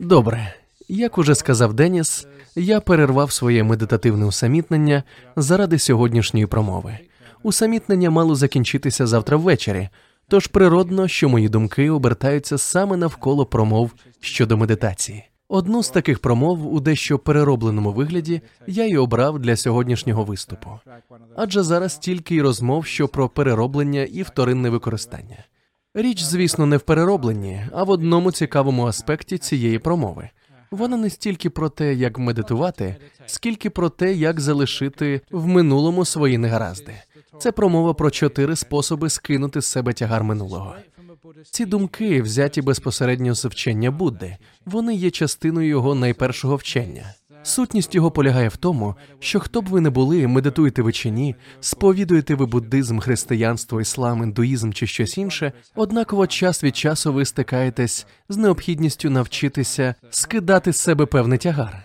Добре, як уже сказав Деніс, я перервав своє медитативне усамітнення заради сьогоднішньої промови. Усамітнення мало закінчитися завтра ввечері, тож природно, що мої думки обертаються саме навколо промов щодо медитації. Одну з таких промов у дещо переробленому вигляді я й обрав для сьогоднішнього виступу. Адже зараз тільки й розмов, що про перероблення і вторинне використання. Річ, звісно, не в переробленні, а в одному цікавому аспекті цієї промови. Вона не стільки про те, як медитувати, скільки про те, як залишити в минулому свої негаразди. Це промова про чотири способи скинути з себе тягар минулого. Ці думки взяті безпосередньо з вчення Будди. Вони є частиною його найпершого вчення. Сутність його полягає в тому, що хто б ви не були, медитуєте ви чи ні, сповідуєте ви буддизм, християнство, іслам, індуїзм чи щось інше, однаково час від часу ви стикаєтесь з необхідністю навчитися скидати з себе певний тягар.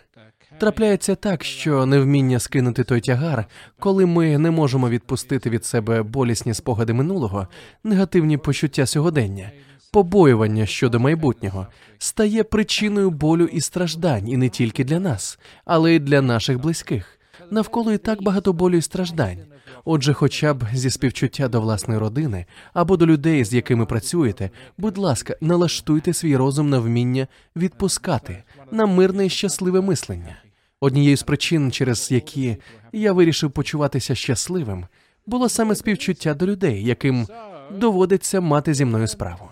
Трапляється так, що невміння скинути той тягар, коли ми не можемо відпустити від себе болісні спогади минулого, негативні почуття сьогодення, побоювання щодо майбутнього, стає причиною болю і страждань, і не тільки для нас, але й для наших близьких. Навколо і так багато болю і страждань. Отже, хоча б зі співчуття до власної родини або до людей, з якими працюєте, будь ласка, налаштуйте свій розум на вміння відпускати на мирне і щасливе мислення. Однією з причин, через які я вирішив почуватися щасливим, було саме співчуття до людей, яким доводиться мати зі мною справу.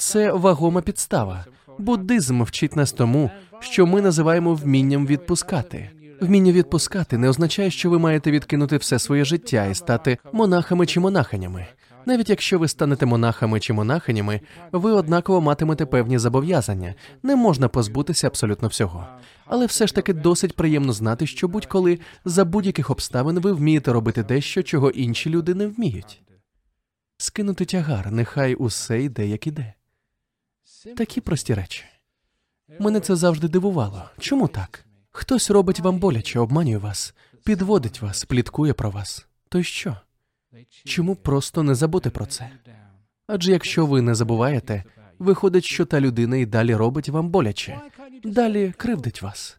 Це вагома підстава. Буддизм вчить нас тому, що ми називаємо вмінням відпускати. Вміння відпускати не означає, що ви маєте відкинути все своє життя і стати монахами чи монахинями. Навіть якщо ви станете монахами чи монахинями, ви однаково матимете певні зобов'язання. Не можна позбутися абсолютно всього. Але все ж таки досить приємно знати, що будь-коли за будь-яких обставин ви вмієте робити дещо, чого інші люди не вміють. Скинути тягар, нехай усе йде, як іде. Такі прості речі. Мене це завжди дивувало. Чому так? Хтось робить вам боляче, обманює вас, підводить вас, пліткує про вас. То й що? Чому просто не забути про це? Адже якщо ви не забуваєте, виходить, що та людина і далі робить вам боляче, далі кривдить вас.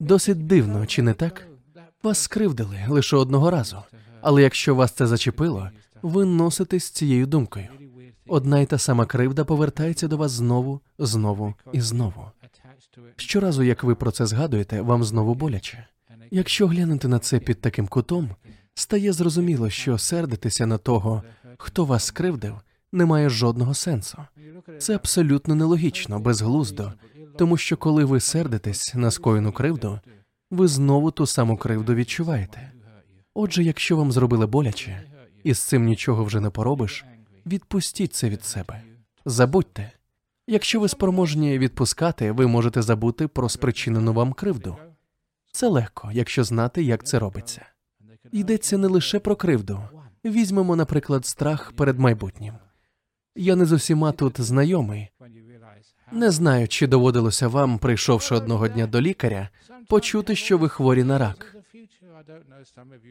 Досить дивно, чи не так? Вас скривдили лише одного разу. Але якщо вас це зачепило, ви носитесь цією думкою. Одна й та сама кривда повертається до вас знову, знову і знову. Щоразу, як ви про це згадуєте, вам знову боляче. Якщо глянути на це під таким кутом, стає зрозуміло, що сердитися на того, хто вас скривдив, не має жодного сенсу. Це абсолютно нелогічно, безглуздо, тому що коли ви сердитесь на скоєну кривду, ви знову ту саму кривду відчуваєте. Отже, якщо вам зробили боляче, і з цим нічого вже не поробиш, відпустіть це від себе. Забудьте. Якщо ви спроможні відпускати, ви можете забути про спричинену вам кривду. Це легко, якщо знати, як це робиться. Йдеться не лише про кривду. Візьмемо, наприклад, страх перед майбутнім. Я не з усіма тут знайомий. Не знаю, чи доводилося вам, прийшовши одного дня до лікаря, почути, що ви хворі на рак.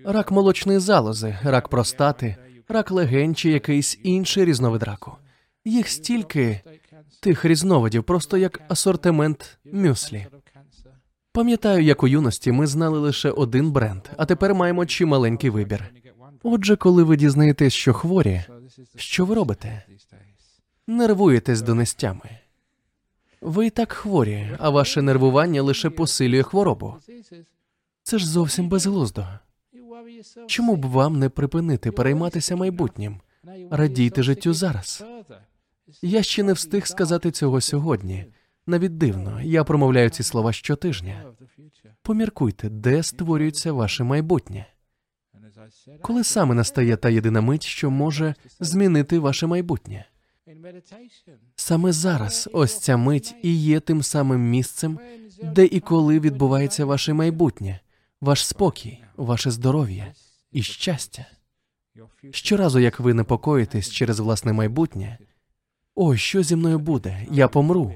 Рак молочної залози, рак простати, рак легень чи якийсь інший різновид раку. Їх стільки тих різновидів, просто як асортимент мюслі. Пам'ятаю, як у юності ми знали лише один бренд, а тепер маємо чималенький вибір. Отже, коли ви дізнаєтесь, що хворі, що ви робите? Нервуєтесь до нестями. Ви і так хворі, а ваше нервування лише посилює хворобу. Це ж зовсім безглуздо. Чому б вам не припинити перейматися майбутнім? Радійте життю зараз. Я ще не встиг сказати цього сьогодні. Навіть дивно, я промовляю ці слова щотижня. Поміркуйте, де створюється ваше майбутнє. Коли саме настає та єдина мить, що може змінити ваше майбутнє? Саме зараз ось ця мить і є тим самим місцем, де і коли відбувається ваше майбутнє, ваш спокій, ваше здоров'я і щастя. Щоразу, як ви непокоїтесь через власне майбутнє, ой, що зі мною буде? Я помру.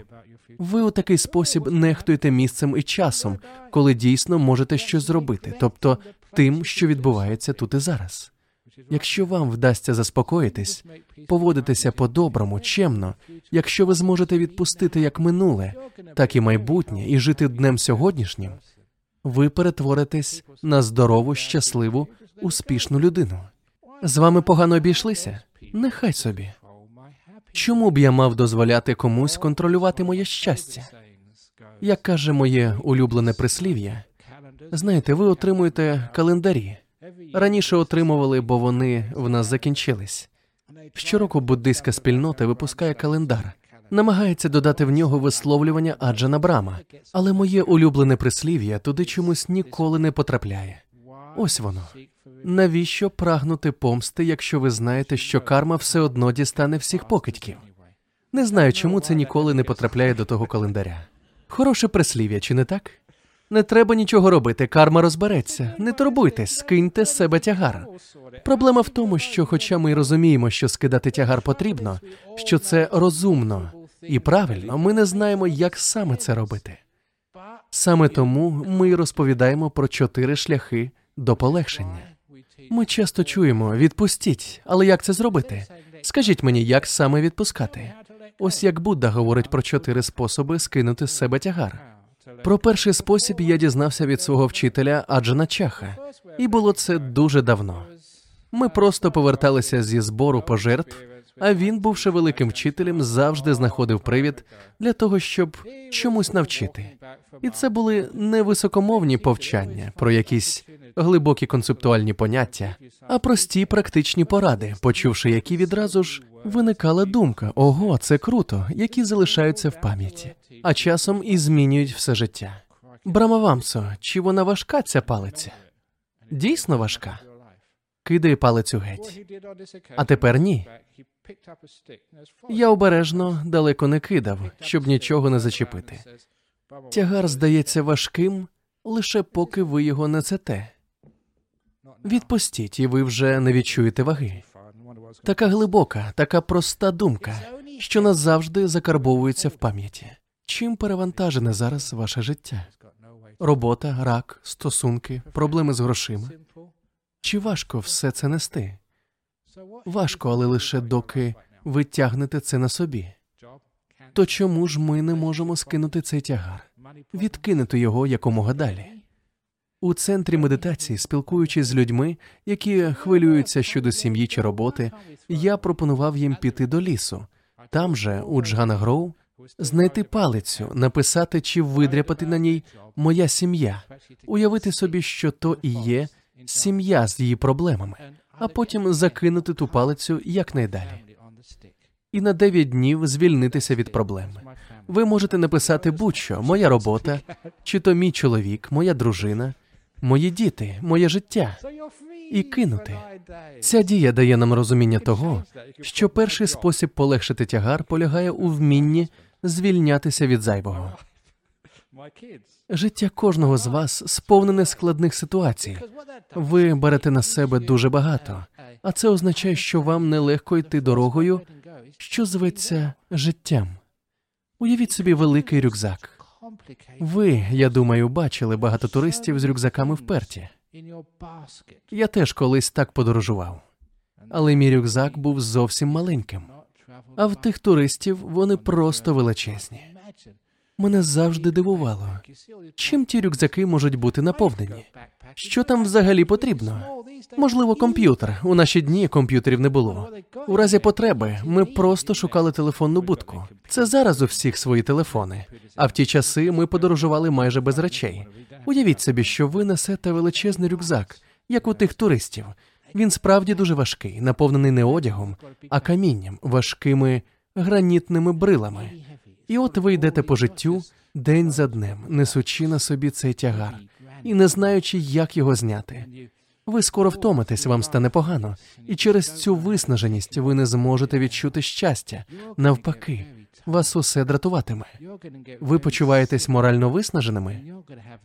Ви у такий спосіб нехтуєте місцем і часом, коли дійсно можете щось зробити, тобто тим, що відбувається тут і зараз. Якщо вам вдасться заспокоїтись, поводитися по-доброму, чемно, якщо ви зможете відпустити як минуле, так і майбутнє, і жити днем сьогоднішнім, ви перетворитесь на здорову, щасливу, успішну людину. З вами погано обійшлися? Нехай собі. Чому б я мав дозволяти комусь контролювати моє щастя? Як каже моє улюблене прислів'я, знаєте, ви отримуєте календарі. Раніше отримували, бо вони в нас закінчились. Щороку буддийська спільнота випускає календар, намагається додати в нього висловлювання Аджана Брама, але моє улюблене прислів'я туди чомусь ніколи не потрапляє. Ось воно. Навіщо прагнути помсти, якщо ви знаєте, що карма все одно дістане всіх покидьків? Не знаю, чому це ніколи не потрапляє до того календаря. Хороше прислів'я, чи не так? Не треба нічого робити, карма розбереться. Не турбуйтесь, скиньте з себе тягар. Проблема в тому, що, хоча ми розуміємо, що скидати тягар потрібно, що це розумно і правильно, ми не знаємо, як саме це робити. Саме тому ми розповідаємо про чотири шляхи до полегшення. Ми часто чуємо відпустіть, але як це зробити? Скажіть мені, як саме відпускати? Ось як Будда говорить про чотири способи скинути з себе тягар. Про перший спосіб я дізнався від свого вчителя Аджана Чаха, і було це дуже давно. Ми просто поверталися зі збору пожертв, а він, бувши великим вчителем, завжди знаходив привід для того, щоб чомусь навчити. І це були не високомовні повчання про якісь глибокі концептуальні поняття, а прості практичні поради, почувши які відразу ж виникала думка: ого, це круто, які залишаються в пам'яті, а часом і змінюють все життя. Брамавамсо, чи вона важка ця палиця? Дійсно важка. Кидає палицю геть. А тепер ні. Я обережно далеко не кидав, щоб нічого не зачепити. Тягар здається важким, лише поки ви його несете. Відпустіть, і ви вже не відчуєте ваги. Така глибока, така проста думка, що назавжди закарбовується в пам'яті. Чим перевантажене зараз ваше життя? Робота, рак, стосунки, проблеми з грошима. Чи важко все це нести? Важко, але лише доки ви тягнете це на собі. То чому ж ми не можемо скинути цей тягар, відкинути його якомога далі? У центрі медитації, спілкуючись з людьми, які хвилюються щодо сім'ї чи роботи, я пропонував їм піти до лісу, там же, у Джганагроу, знайти палицю, написати чи видряпати на ній моя сім'я, уявити собі, що то і є сім'я з її проблемами, а потім закинути ту палицю якнайдалі. І на дев'ять днів звільнитися від проблем. Ви можете написати будь-що моя робота, чи то мій чоловік, моя дружина, мої діти, моє життя і кинути. Ця дія дає нам розуміння того, що перший спосіб полегшити тягар полягає у вмінні звільнятися від зайвого. Життя кожного з вас сповнене складних ситуацій. Ви берете на себе дуже багато, а це означає, що вам нелегко йти дорогою, що зветься життям. Уявіть собі великий рюкзак. Ви, я думаю, бачили багато туристів з рюкзаками вперті. Я теж колись так подорожував, але мій рюкзак був зовсім маленьким. А в тих туристів вони просто величезні. Мене завжди дивувало, чим ті рюкзаки можуть бути наповнені. Що там взагалі потрібно? Можливо, комп'ютер. У наші дні комп'ютерів не було. У разі потреби ми просто шукали телефонну будку. Це зараз у всіх свої телефони. А в ті часи ми подорожували майже без речей. Уявіть собі, що ви несете величезний рюкзак, як у тих туристів. Він справді дуже важкий, наповнений не одягом, а камінням, важкими гранітними брилами. І от ви йдете по життю день за днем, несучи на собі цей тягар і не знаючи, як його зняти. Ви скоро втомитесь, вам стане погано, і через цю виснаженість ви не зможете відчути щастя. Навпаки, вас усе дратуватиме. Ви почуваєтесь морально виснаженими?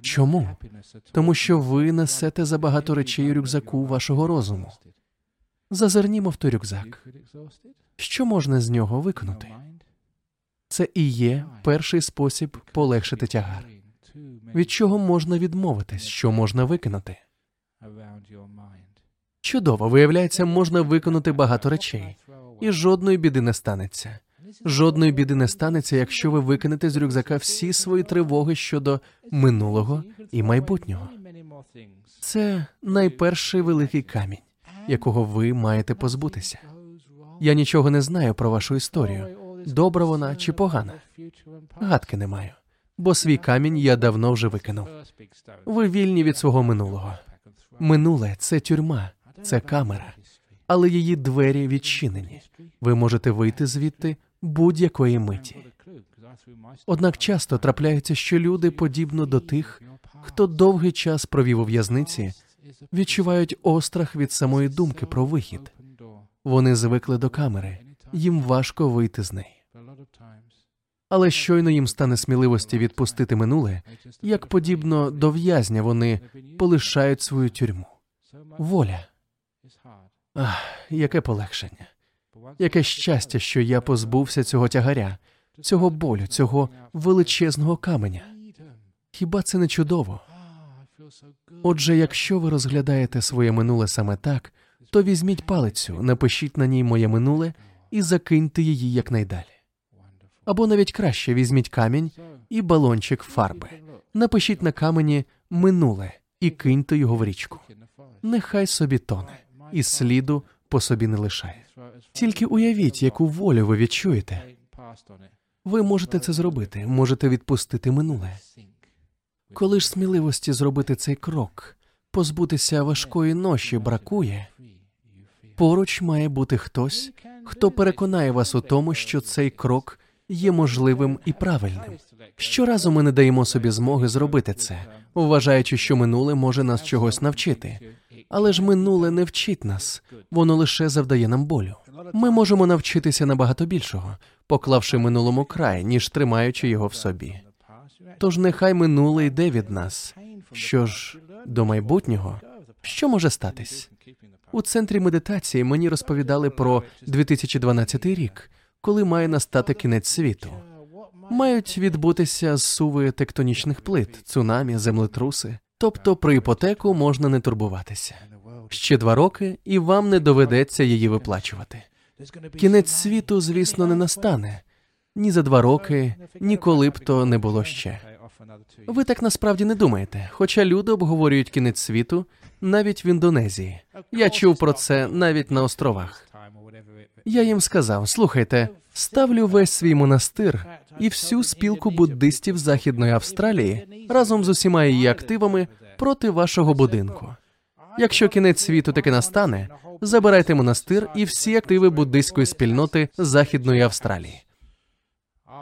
Чому? Тому що ви несете забагато речей у рюкзаку вашого розуму. Зазирнімо в той рюкзак. Що можна з нього виконати? Це і є перший спосіб полегшити тягар. Від чого можна відмовитись, що можна викинути? Чудово, виявляється, можна виконати багато речей, і жодної біди не станеться. Жодної біди не станеться, якщо ви викинете з рюкзака всі свої тривоги щодо минулого і майбутнього. Це найперший великий камінь, якого ви маєте позбутися. Я нічого не знаю про вашу історію, добра вона чи погана. Гадки не маю, бо свій камінь я давно вже викинув. Ви вільні від свого минулого. Минуле це тюрма, це камера, але її двері відчинені. Ви можете вийти звідти будь-якої миті. Однак часто трапляється, що люди, подібно до тих, хто довгий час провів у в'язниці, відчувають острах від самої думки про вихід. Вони звикли до камери, їм важко вийти з неї. Але щойно їм стане сміливості відпустити минуле, як подібно до в'язня, вони полишають свою тюрму. Воля. Ах, яке полегшення, яке щастя, що я позбувся цього тягаря, цього болю, цього величезного каменя. Хіба це не чудово? Отже, якщо ви розглядаєте своє минуле саме так, то візьміть палицю, напишіть на ній моє минуле і закиньте її якнайдалі. Або навіть краще візьміть камінь і балончик фарби. Напишіть на камені минуле і киньте його в річку. Нехай собі тоне, і сліду по собі не лишає. Тільки уявіть, яку волю ви відчуєте. Ви можете це зробити, можете відпустити минуле. Коли ж сміливості зробити цей крок, позбутися важкої ноші бракує, поруч має бути хтось, хто переконає вас у тому, що цей крок є можливим і правильним. Щоразу ми не даємо собі змоги зробити це, вважаючи, що минуле може нас чогось навчити. Але ж минуле не вчить нас, воно лише завдає нам болю. Ми можемо навчитися набагато більшого, поклавши минулому край, ніж тримаючи його в собі. Тож нехай минуле йде від нас. Що ж до майбутнього, що може статись? У центрі медитації мені розповідали про 2012 рік, коли має настати кінець світу. Мають відбутися зсуви тектонічних плит, цунамі, землетруси. Тобто про іпотеку можна не турбуватися. Ще два роки, і вам не доведеться її виплачувати. Кінець світу, звісно, не настане ні за два роки, ні коли б то не було ще. Ви так насправді не думаєте, хоча люди обговорюють кінець світу навіть в Індонезії. Я чув про це навіть на островах. Я їм сказав: слухайте, ставлю весь свій монастир і всю спілку буддистів Західної Австралії разом з усіма її активами проти вашого будинку. Якщо кінець світу таки настане, забирайте монастир і всі активи буддистської спільноти Західної Австралії.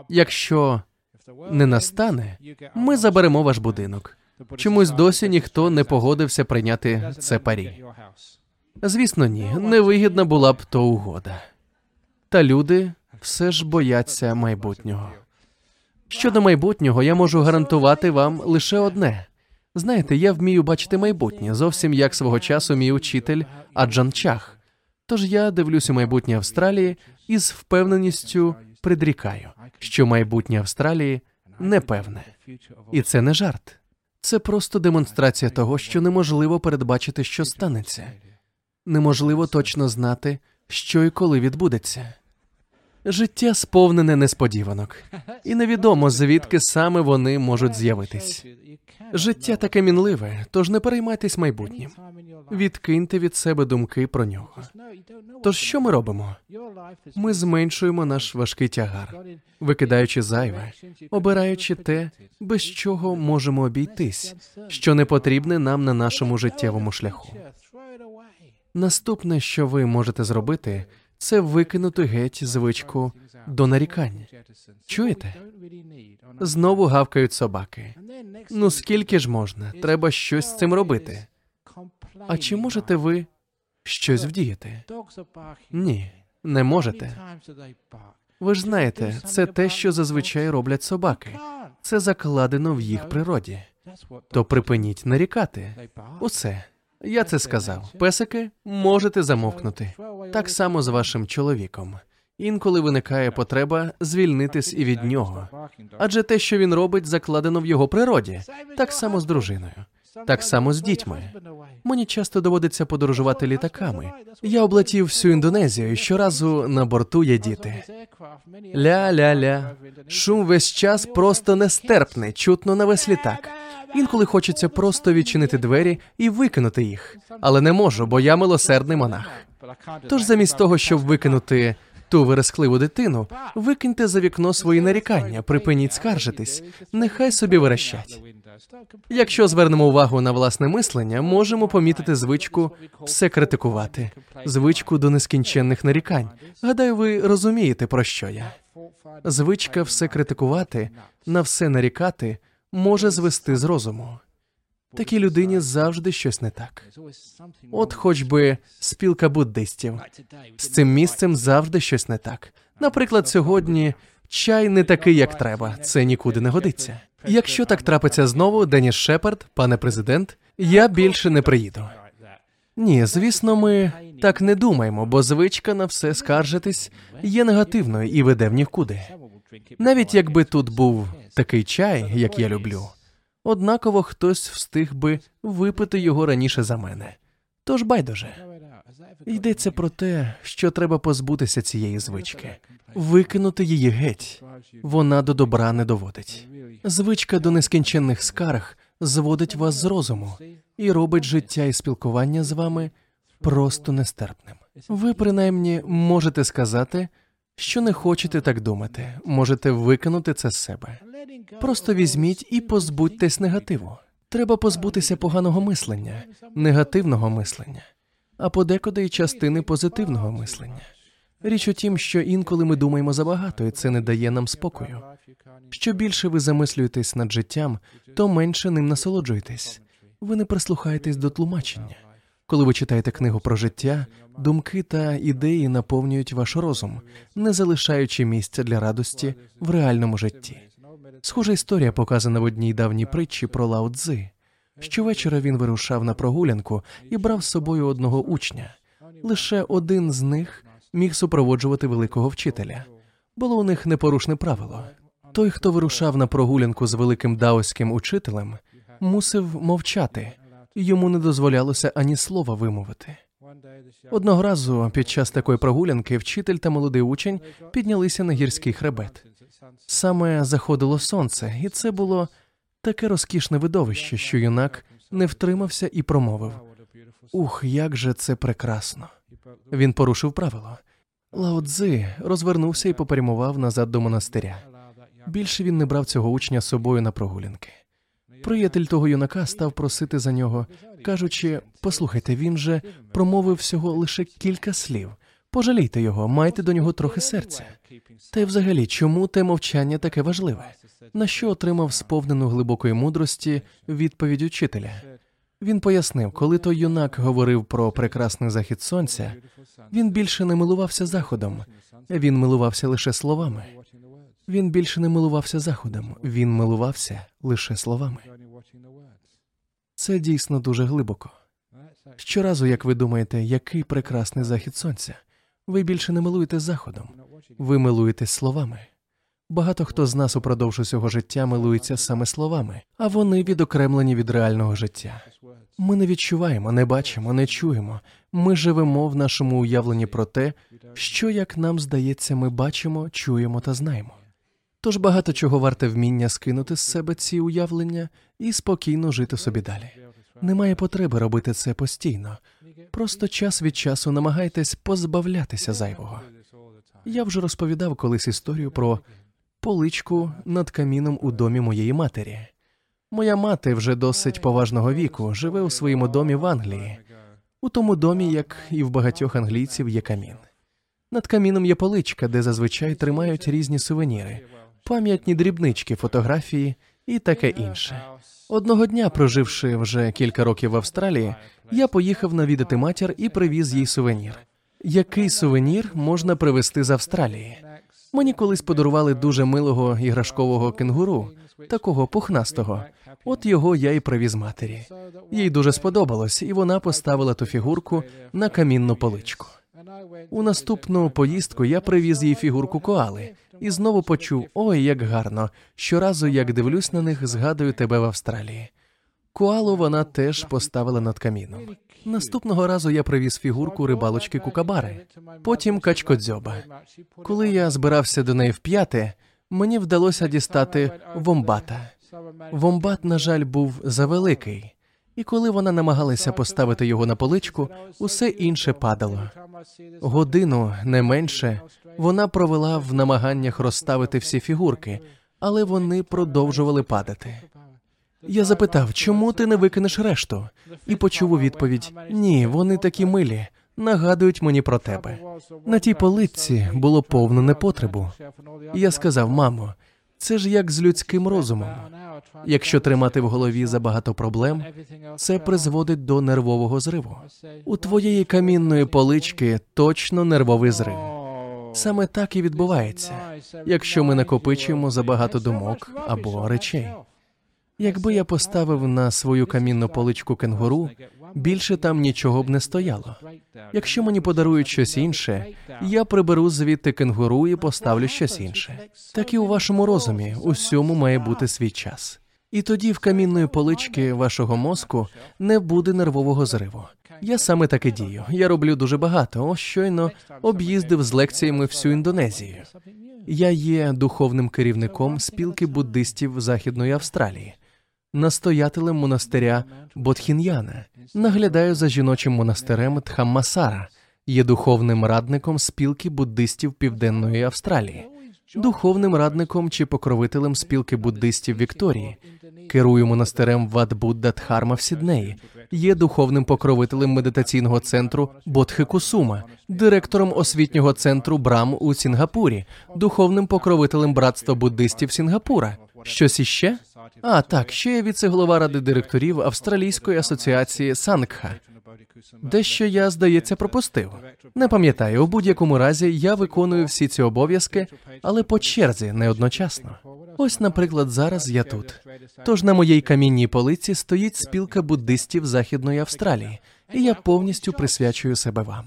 Якщо не настане, ми заберемо ваш будинок. Чомусь досі ніхто не погодився прийняти це парі. Звісно, ні, невигідна була б то угода. Та люди все ж бояться майбутнього. Щодо майбутнього, я можу гарантувати вам лише одне. Знаєте, я вмію бачити майбутнє зовсім як свого часу мій учитель Аджан Чах. Тож я дивлюся майбутнє Австралії і з впевненістю предрікаю, що майбутнє Австралії непевне. І це не жарт. Це просто демонстрація того, що неможливо передбачити, що станеться. Неможливо точно знати, що і коли відбудеться. Життя сповнене несподіванок, і невідомо звідки саме вони можуть з'явитись. Життя таке мінливе, тож не переймайтесь майбутнім. Відкиньте від себе думки про нього. Тож що ми робимо? Ми зменшуємо наш важкий тягар, викидаючи зайве, обираючи те, без чого можемо обійтись, що не потрібне нам на нашому життєвому шляху. Наступне, що ви можете зробити, це викинути геть звичку до нарікань. Чуєте? Знову гавкають собаки. Ну скільки ж можна? Треба щось з цим робити. А чи можете ви щось вдіяти? Ні, не можете. Ви ж знаєте, це те, що зазвичай роблять собаки. Це закладено в їх природі. То припиніть нарікати. Усе. Я це сказав. Песики можете замовкнути. Так само з вашим чоловіком. Інколи виникає потреба звільнитись і від нього. Адже те, що він робить, закладено в його природі, так само з дружиною, так само з дітьми. Мені часто доводиться подорожувати літаками. Я облетів всю Індонезію, і щоразу на борту є діти. Ля-ля-ля. Шум весь час просто нестерпний, чутно на весь літак. Інколи хочеться просто відчинити двері і викинути їх, але не можу, бо я милосердний монах. Тож замість того, щоб викинути ту верескливу дитину, викиньте за вікно свої нарікання, припиніть скаржитись, нехай собі верещать. Якщо звернемо увагу на власне мислення, можемо помітити звичку все критикувати, звичку до нескінченних нарікань. Гадаю, ви розумієте, про що я. Звичка все критикувати, на все нарікати може звести з розуму. Такій людині завжди щось не так. От хоч би спілка буддистів. З цим місцем завжди щось не так. Наприклад, сьогодні чай не такий, як треба. Це нікуди не годиться. Якщо так трапиться знову, Деніс Шепард, пане президент, я більше не приїду. Ні, звісно, ми так не думаємо, бо звичка на все скаржитись є негативною і веде в нікуди. Навіть якби тут був такий чай, як я люблю, однаково хтось встиг би випити його раніше за мене. Тож байдуже. Йдеться про те, що треба позбутися цієї звички, викинути її геть. Вона до добра не доводить. Звичка до нескінченних скарг зводить вас з розуму і робить життя і спілкування з вами просто нестерпним. Ви принаймні можете сказати, що не хочете так думати, можете викинути це з себе. Просто візьміть і позбудьтесь негативу. Треба позбутися поганого мислення, негативного мислення, а подекуди й частини позитивного мислення. Річ у тім, що інколи ми думаємо забагато, і це не дає нам спокою. Що більше ви замислюєтесь над життям, то менше ним насолоджуєтесь. Ви не прислухаєтесь до тлумачення. Коли ви читаєте книгу про життя, думки та ідеї наповнюють ваш розум, не залишаючи місця для радості в реальному житті. Схожа історія показана в одній давній притчі про Лао Цзи. Щовечора він вирушав на прогулянку і брав з собою одного учня. Лише один з них міг супроводжувати великого вчителя. Було у них непорушне правило. Той, хто вирушав на прогулянку з великим даоським учителем, мусив мовчати, йому не дозволялося ані слова вимовити. Одного разу під час такої прогулянки вчитель та молодий учень піднялися на гірський хребет. Саме заходило сонце, і це було таке розкішне видовище, що юнак не втримався і промовив: Ух, як же це прекрасно! Він порушив правило. Лао Цзи розвернувся і попрямував назад до монастиря. Більше він не брав цього учня з собою на прогулянки. Приятель того юнака став просити за нього, кажучи: послухайте, він же промовив всього лише кілька слів. Пожалійте його, майте до нього трохи серця. Та й взагалі, чому те мовчання таке важливе? На що отримав сповнену глибокої мудрості відповідь учителя? Він пояснив, коли той юнак говорив про прекрасний захід сонця, він більше не милувався заходом, він милувався лише словами. Він більше не милувався заходом, він милувався лише словами. Це дійсно дуже глибоко. Щоразу, як ви думаєте, який прекрасний захід сонця, ви більше не милуєте заходом, ви милуєтесь словами. Багато хто з нас упродовж усього життя милується саме словами, а вони відокремлені від реального життя. Ми не відчуваємо, не бачимо, не чуємо. Ми живемо в нашому уявленні про те, що, як нам здається, ми бачимо, чуємо та знаємо. Тож багато чого варте вміння скинути з себе ці уявлення і спокійно жити собі далі. Немає потреби робити це постійно. Просто час від часу намагайтесь позбавлятися зайвого. Я вже розповідав колись історію про поличку над каміном у домі моєї матері. Моя мати вже досить поважного віку, живе у своєму домі в Англії. У тому домі, як і в багатьох англійців, є камін. Над каміном є поличка, де зазвичай тримають різні сувеніри, пам'ятні дрібнички, фотографії і таке інше. Одного дня, проживши вже кілька років в Австралії, я поїхав навідати матір і привіз їй сувенір. Який сувенір можна привезти з Австралії? Мені колись подарували дуже милого іграшкового кенгуру, такого пухнастого. От його я й привіз матері. Їй дуже сподобалось, і вона поставила ту фігурку на камінну поличку. У наступну поїздку я привіз їй фігурку коали і знову почув: ой, як гарно! Щоразу, як дивлюсь на них, згадую тебе в Австралії. Коалу вона теж поставила над каміном. Наступного разу я привіз фігурку рибалочки Кукабари, потім качкодзьоба. Коли я збирався до неї вп'яти, мені вдалося дістати вомбата. Вомбат, на жаль, був завеликий, і коли вона намагалася поставити його на поличку, усе інше падало. Годину не менше вона провела в намаганнях розставити всі фігурки, але вони продовжували падати. Я запитав, чому ти не викинеш решту? І почув у відповідь: ні, вони такі милі, нагадують мені про тебе. На тій полиці було повно непотребу. Я сказав, мамо, це ж як з людським розумом. Якщо тримати в голові забагато проблем, це призводить до нервового зриву. У твоєї камінної полички точно нервовий зрив. Саме так і відбувається, якщо ми накопичуємо забагато думок або речей. Якби я поставив на свою камінну поличку кенгуру, більше там нічого б не стояло. Якщо мені подарують щось інше, я приберу звідти кенгуру і поставлю щось інше. Так і у вашому розумі усьому має бути свій час. І тоді в камінної полички вашого мозку не буде нервового зриву. Я саме так і дію. Я роблю дуже багато. Ось щойно об'їздив з лекціями всю Індонезію. Я є духовним керівником спілки буддистів Західної Австралії, настоятелем монастиря Бодхін'яна, наглядаю за жіночим монастирем Тхаммасара, є духовним радником спілки буддистів Південної Австралії, духовним радником чи покровителем спілки буддистів Вікторії, керую монастирем Вад Будда Дхарма в Сіднеї, є духовним покровителем медитаційного центру Бодхикусума, директором освітнього центру Брам у Сінгапурі, духовним покровителем братства буддистів Сінгапура. Щось іще? А так, ще я віце-голова ради директорів Австралійської асоціації Сангха. Дещо я, здається, пропустив. Не пам'ятаю, у будь-якому разі я виконую всі ці обов'язки, але по черзі не одночасно. Ось, наприклад, зараз я тут. Тож на моїй камінній полиці стоїть спілка буддистів Західної Австралії, і я повністю присвячую себе вам.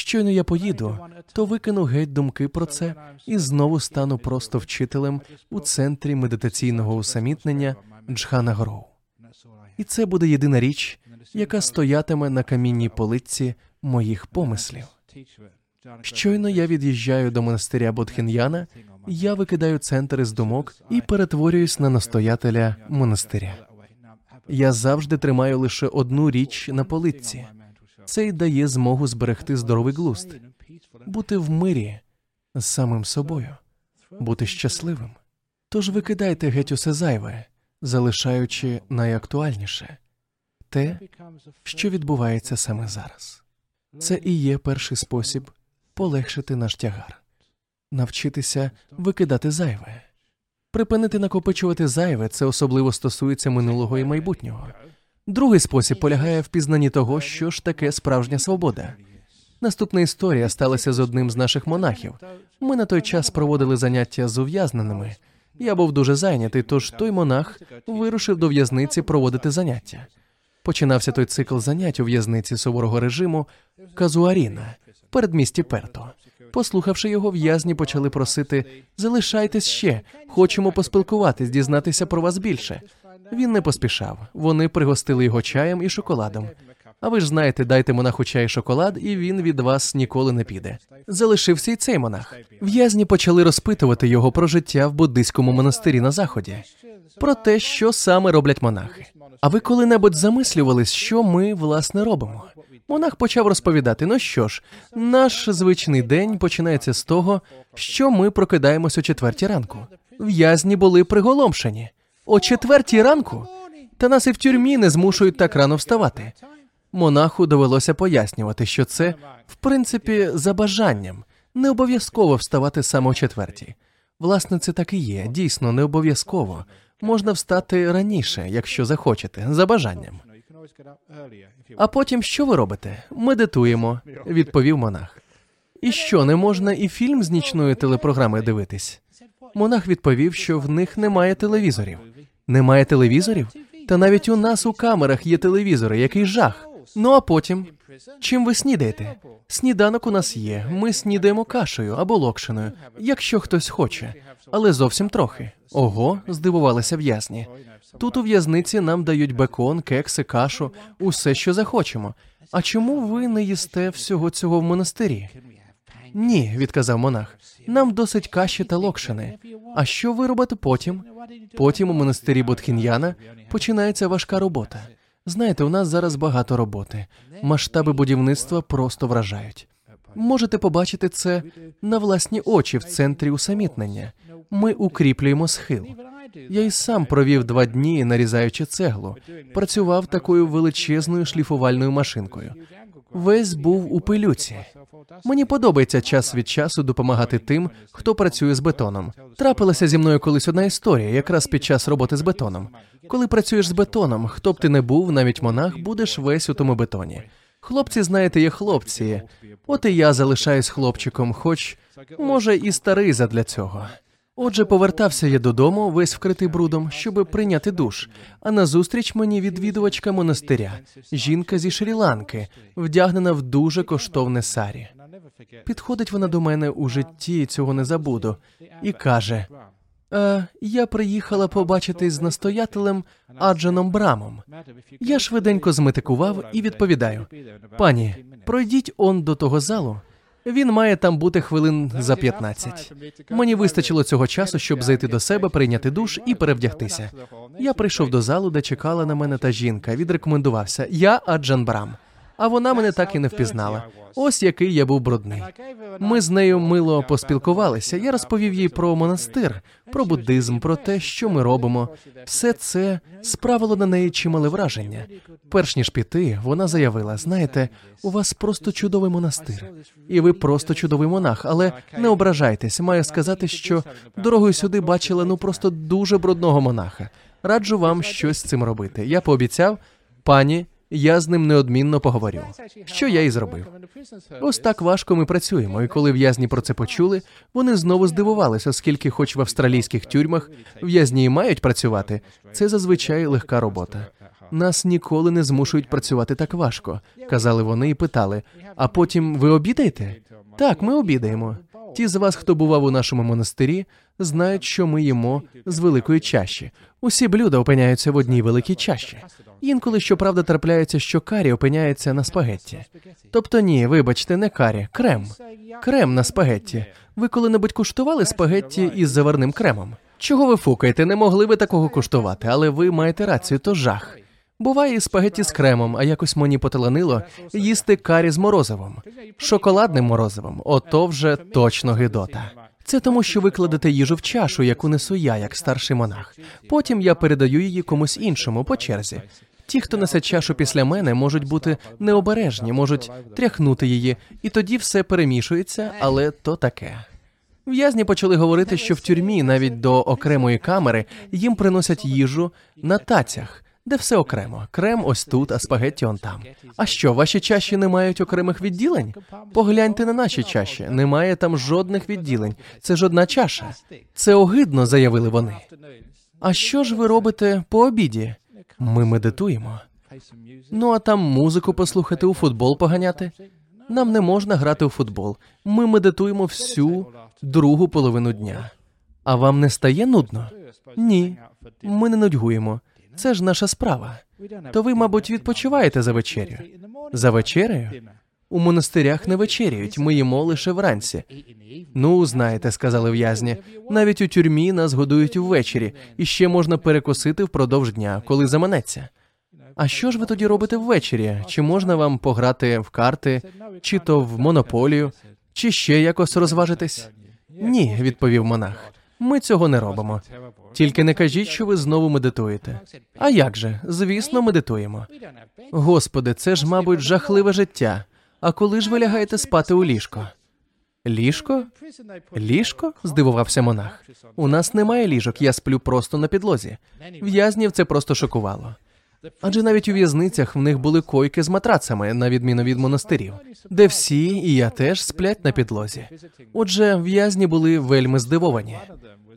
Щойно я поїду, то викину геть думки про це і знову стану просто вчителем у центрі медитаційного усамітнення Джхана Гроу. І це буде єдина річ, яка стоятиме на камінній полиці моїх помислів. Щойно я від'їжджаю до монастиря Бодхін'яна, я викидаю центр із думок і перетворююсь на настоятеля монастиря. Я завжди тримаю лише одну річ на полиці. Це й дає змогу зберегти здоровий глузд, бути в мирі з самим собою, бути щасливим. Тож викидайте геть усе зайве, залишаючи найактуальніше те, що відбувається саме зараз. Це і є перший спосіб полегшити наш тягар, навчитися викидати зайве, припинити накопичувати зайве. Це особливо стосується минулого і майбутнього. Другий спосіб полягає в пізнанні того, що ж таке справжня свобода. Наступна історія сталася з одним з наших монахів. Ми на той час проводили заняття з ув'язненими. Я був дуже зайнятий, тож той монах вирушив до в'язниці проводити заняття. Починався той цикл занять у в'язниці суворого режиму Казуаріна передмісті Перто. Послухавши його, в'язні почали просити залишайтесь ще, хочемо поспілкуватись, дізнатися про вас більше. Він не поспішав. Вони пригостили його чаєм і шоколадом. А ви ж знаєте, дайте монаху чай і шоколад, і він від вас ніколи не піде. Залишився й цей монах. В'язні почали розпитувати його про життя в буддийському монастирі на заході, про те, що саме роблять монахи. А ви коли-небудь замислювались, що ми власне робимо? Монах почав розповідати: ну що ж, наш звичний день починається з того, що ми прокидаємось о четвертій ранку. В'язні були приголомшені. О четвертій ранку? Та нас і в тюрмі не змушують так рано вставати. Монаху довелося пояснювати, що це, в принципі, за бажанням, не обов'язково вставати саме о четвертій. Власне, це так і є. Дійсно, не обов'язково. Можна встати раніше, якщо захочете, за бажанням. А потім що ви робите? Медитуємо, відповів монах. І що, не можна і фільм з нічної телепрограми дивитись? Монах відповів, що в них немає телевізорів. Немає телевізорів? Та навіть у нас у камерах є телевізори, який жах. Ну а потім, чим ви снідаєте? Сніданок у нас є. Ми снідаємо кашею або локшиною, якщо хтось хоче, але зовсім трохи. Ого, здивувалися в'язні. Тут у в'язниці нам дають бекон, кекси, кашу, усе, що захочемо. А чому ви не їсте всього цього в монастирі? Ні, відказав монах. Нам досить каші та локшини. А що ви робите потім? Потім у монастирі Ботхін'яна починається важка робота. Знаєте, у нас зараз багато роботи. Масштаби будівництва просто вражають. Можете побачити це на власні очі в центрі усамітнення. Ми укріплюємо схил. Я й сам провів два дні, нарізаючи цеглу, працював такою величезною шліфувальною машинкою. Весь був у пилюці. Мені подобається час від часу допомагати тим, хто працює з бетоном. Трапилася зі мною колись одна історія, якраз під час роботи з бетоном. Коли працюєш з бетоном, хто б ти не був, навіть монах, будеш весь у тому бетоні. Хлопці, знаєте, є хлопці. От і я залишаюсь хлопчиком, хоч може і старий задля цього. Отже, повертався я додому, весь вкритий брудом, щоб прийняти душ. А назустріч мені відвідувачка монастиря, жінка зі Шрі-Ланки, вдягнена в дуже коштовне сарі. Підходить вона до мене у житті, цього не забуду, і каже: е, Я приїхала побачитись з настоятелем Аджаном Брамом. Я швиденько зметикував і відповідаю: пані, пройдіть он до того залу. Він має там бути хвилин за 15. Мені вистачило цього часу, щоб зайти до себе, прийняти душ і перевдягтися. Я прийшов до залу, де чекала на мене та жінка. Відрекомендувався. Я Аджан Брам. А вона мене так і не впізнала. Ось який я був брудний. Ми з нею мило поспілкувалися. Я розповів їй про монастир, про буддизм, про те, що ми робимо. Все це справило на неї чимале враження. Перш ніж піти, вона заявила: знаєте, у вас просто чудовий монастир, і ви просто чудовий монах. Але не ображайтесь, маю сказати, що дорогою сюди бачила ну просто дуже брудного монаха. Раджу вам щось з цим робити. Я пообіцяв, пані. Я з ним неодмінно поговорю. Що я і зробив. Ось так важко ми працюємо, і коли в'язні про це почули, вони знову здивувалися, оскільки, хоч в австралійських тюрмах в'язні і мають працювати, це зазвичай легка робота. Нас ніколи не змушують працювати так важко, казали вони і питали. А потім ви обідаєте? Так, ми обідаємо. Ті з вас, хто бував у нашому монастирі, знають, що ми їмо з великої чаші. Усі блюда опиняються в одній великій чаші. Інколи, щоправда, трапляється, що карі опиняється на спагетті. Тобто, ні, вибачте, не карі, крем. Крем на спагетті. Ви коли-небудь куштували спагетті із заварним кремом? Чого ви фукаєте? Не могли ви такого куштувати, але ви маєте рацію, то жах. Буває і спагетті з кремом, а якось мені поталанило їсти карі з морозивом, шоколадним морозивом. Ото вже точно гидота. Це тому, що ви їжу в чашу, яку несу я, як старший монах. Потім я передаю її комусь іншому по черзі. Ті, хто несе чашу після мене, можуть бути необережні, можуть тряхнути її, і тоді все перемішується, але то таке. В'язні почали говорити, що в тюрмі, навіть до окремої камери, їм приносять їжу на тацях, де все окремо. Крем ось тут, а спагетті он там. А що, ваші чаші не мають окремих відділень? Погляньте на наші чаші. Немає там жодних відділень. Це жодна чаша. Це огидно, заявили вони. А що ж ви робите по обіді? Ми медитуємо. Ну а там музику послухати, у футбол поганяти. Нам не можна грати у футбол. Ми медитуємо всю другу половину дня. А вам не стає нудно? Ні. Ми не нудьгуємо. Це ж наша справа. То ви, мабуть, відпочиваєте за вечерю? За вечерею? У монастирях не вечеряють, ми їмо лише вранці. Ну, знаєте, сказали в'язні. Навіть у тюрмі нас годують ввечері, і ще можна перекусити впродовж дня, коли заманеться. А що ж ви тоді робите ввечері? Чи можна вам пограти в карти, чи то в монополію, чи ще якось розважитись? Ні, відповів монах. Ми цього не робимо. Тільки не кажіть, що ви знову медитуєте. А як же? Звісно, медитуємо. Господи, це ж, мабуть, жахливе життя. А коли ж ви лягаєте спати у ліжко? Ліжко? Ліжко? здивувався монах. У нас немає ліжок, я сплю просто на підлозі. В'язнів це просто шокувало. Адже навіть у в'язницях в них були койки з матрацами, на відміну від монастирів, де всі, і я теж сплять на підлозі. Отже, в'язні були вельми здивовані.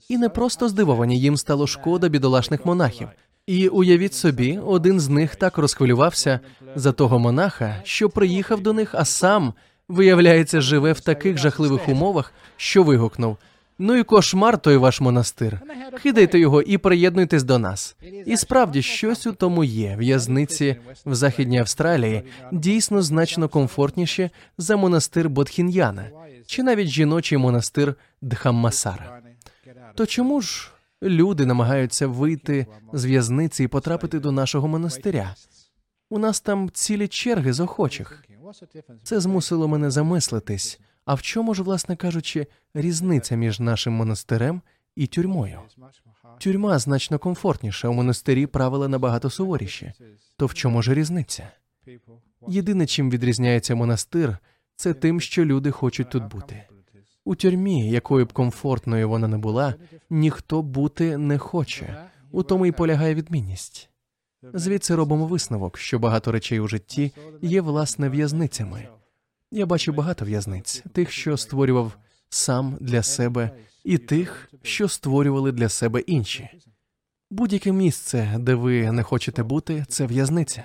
І не просто здивовані, їм стало шкода бідолашних монахів. І уявіть собі, один з них так розхвилювався за того монаха, що приїхав до них, а сам, виявляється, живе в таких жахливих умовах, що вигукнув: Ну і кошмар той ваш монастир. Кидайте його і приєднуйтесь до нас. І справді щось у тому є. В'язниці в Західній Австралії дійсно значно комфортніші за монастир Бодхін'яна чи навіть жіночий монастир Дхаммасара. То чому ж люди намагаються вийти з в'язниці і потрапити до нашого монастиря? У нас там цілі черги з охочих. Це змусило мене замислитись. А в чому ж, власне кажучи, різниця між нашим монастирем і тюрмою? Тюрма значно комфортніша, у монастирі правила набагато суворіші. То в чому ж різниця? Єдине, чим відрізняється монастир, це тим, що люди хочуть тут бути. У тюрмі, якою б комфортною вона не була, ніхто бути не хоче. У тому й полягає відмінність. Звідси робимо висновок, що багато речей у житті є власне в'язницями. Я бачив багато в'язниць, тих, що створював сам для себе, і тих, що створювали для себе інші. Будь-яке місце, де ви не хочете бути, це в'язниця.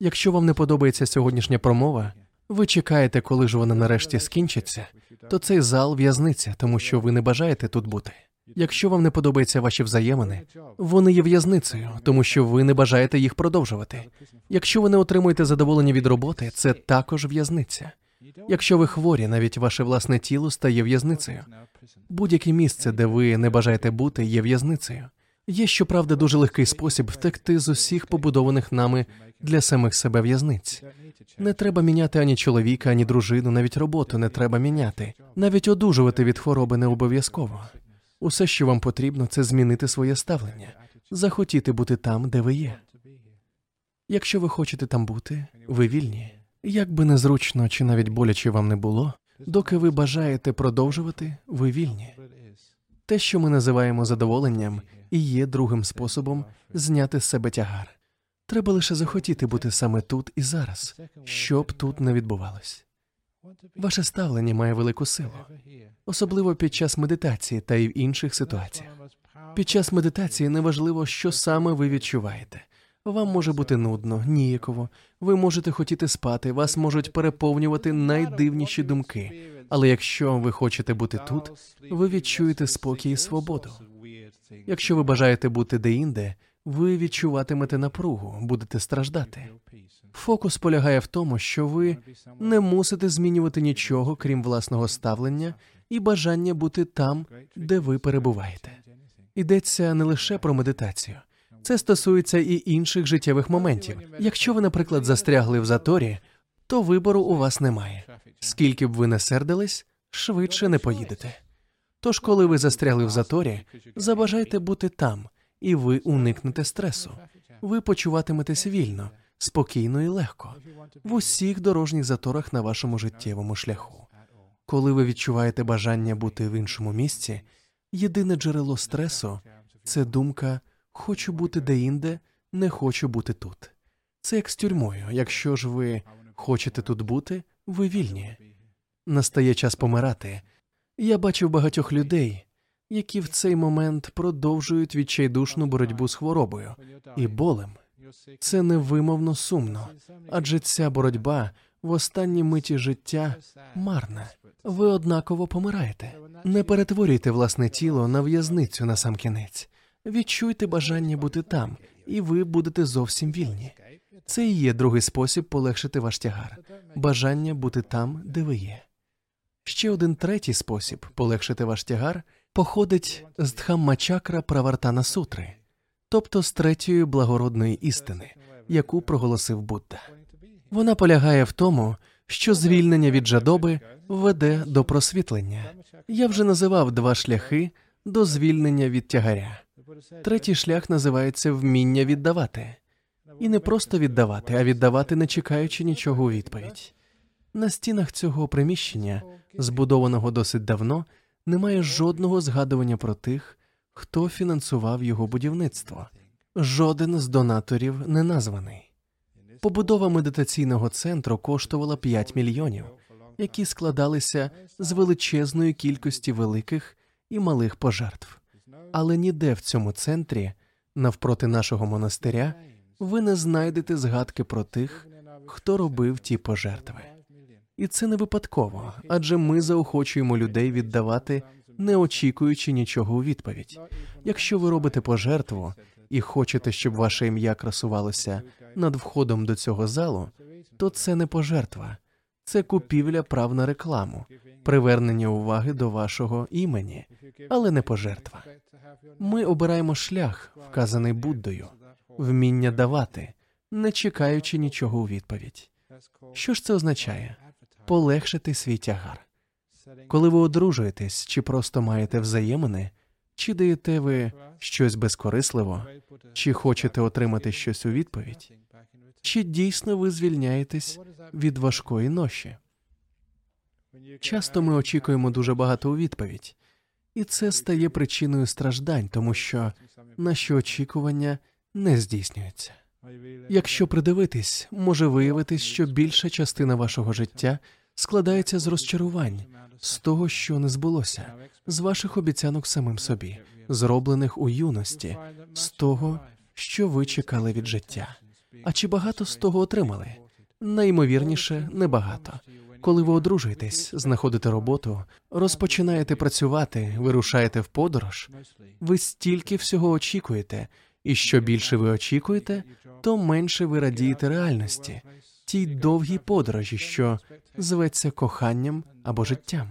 Якщо вам не подобається сьогоднішня промова, ви чекаєте, коли ж вона нарешті скінчиться, то цей зал в'язниця, тому що ви не бажаєте тут бути. Якщо вам не подобаються ваші взаємини, вони є в'язницею, тому що ви не бажаєте їх продовжувати. Якщо ви не отримуєте задоволення від роботи, це також в'язниця. Якщо ви хворі, навіть ваше власне тіло стає в'язницею. Будь-яке місце, де ви не бажаєте бути, є в'язницею. Є, щоправда, дуже легкий спосіб втекти з усіх побудованих нами для самих себе в'язниць. Не треба міняти ані чоловіка, ані дружину, навіть роботу не треба міняти. Навіть одужувати від хвороби не обов'язково. Усе, що вам потрібно, це змінити своє ставлення, захотіти бути там, де ви є. Якщо ви хочете там бути, ви вільні. Як би незручно чи навіть боляче вам не було, доки ви бажаєте продовжувати, ви вільні. Те, що ми називаємо задоволенням, і є другим способом зняти з себе тягар. Треба лише захотіти бути саме тут і зараз, що б тут не відбувалось. Ваше ставлення має велику силу, особливо під час медитації та й в інших ситуаціях. Під час медитації неважливо, що саме ви відчуваєте. Вам може бути нудно, ніяково, ви можете хотіти спати, вас можуть переповнювати найдивніші думки. Але якщо ви хочете бути тут, ви відчуєте спокій і свободу. Якщо ви бажаєте бути деінде, ви відчуватимете напругу, будете страждати. Фокус полягає в тому, що ви не мусите змінювати нічого, крім власного ставлення і бажання бути там, де ви перебуваєте. Йдеться не лише про медитацію. Це стосується і інших життєвих моментів. Якщо ви, наприклад, застрягли в заторі, то вибору у вас немає. Скільки б ви не сердились, швидше не поїдете. Тож, коли ви застрягли в заторі, забажайте бути там, і ви уникнете стресу. Ви почуватиметесь вільно, спокійно і легко в усіх дорожніх заторах на вашому життєвому шляху. Коли ви відчуваєте бажання бути в іншому місці, єдине джерело стресу це думка хочу бути деінде, не хочу бути тут. Це як з тюрмою. Якщо ж ви хочете тут бути, ви вільні. Настає час помирати. Я бачив багатьох людей, які в цей момент продовжують відчайдушну боротьбу з хворобою і болем. Це невимовно сумно, адже ця боротьба в останній миті життя марна. Ви однаково помираєте. Не перетворюйте власне тіло на в'язницю на сам кінець. Відчуйте бажання бути там, і ви будете зовсім вільні. Це і є другий спосіб полегшити ваш тягар бажання бути там, де ви є. Ще один третій спосіб полегшити ваш тягар походить з Дхаммачакра Правартана Сутри, тобто з третьої благородної істини, яку проголосив Будда. Вона полягає в тому, що звільнення від жадоби веде до просвітлення. Я вже називав два шляхи до звільнення від тягаря. Третій шлях називається вміння віддавати, і не просто віддавати, а віддавати, не чекаючи нічого у відповідь. На стінах цього приміщення, збудованого досить давно, немає жодного згадування про тих, хто фінансував його будівництво. Жоден з донаторів не названий. Побудова медитаційного центру коштувала 5 мільйонів, які складалися з величезної кількості великих і малих пожертв. Але ніде в цьому центрі навпроти нашого монастиря, ви не знайдете згадки про тих, хто робив ті пожертви. І це не випадково, адже ми заохочуємо людей віддавати, не очікуючи нічого у відповідь. Якщо ви робите пожертву і хочете, щоб ваше ім'я красувалося над входом до цього залу, то це не пожертва, це купівля прав на рекламу, привернення уваги до вашого імені, але не пожертва. Ми обираємо шлях, вказаний Буддою, вміння давати, не чекаючи нічого у відповідь. Що ж це означає? Полегшити свій тягар. Коли ви одружуєтесь чи просто маєте взаємини, чи даєте ви щось безкорисливо, чи хочете отримати щось у відповідь, чи дійсно ви звільняєтесь від важкої ноші? Часто ми очікуємо дуже багато у відповідь, і це стає причиною страждань, тому що наші очікування не здійснюються. Якщо придивитись, може виявитись, що більша частина вашого життя складається з розчарувань, з того, що не збулося, з ваших обіцянок самим собі, зроблених у юності, з того, що ви чекали від життя. А чи багато з того отримали? Найімовірніше, небагато. Коли ви одружуєтесь, знаходите роботу, розпочинаєте працювати, вирушаєте в подорож, ви стільки всього очікуєте, і що більше ви очікуєте, то менше ви радієте реальності, тій довгій подорожі, що зветься коханням або життям.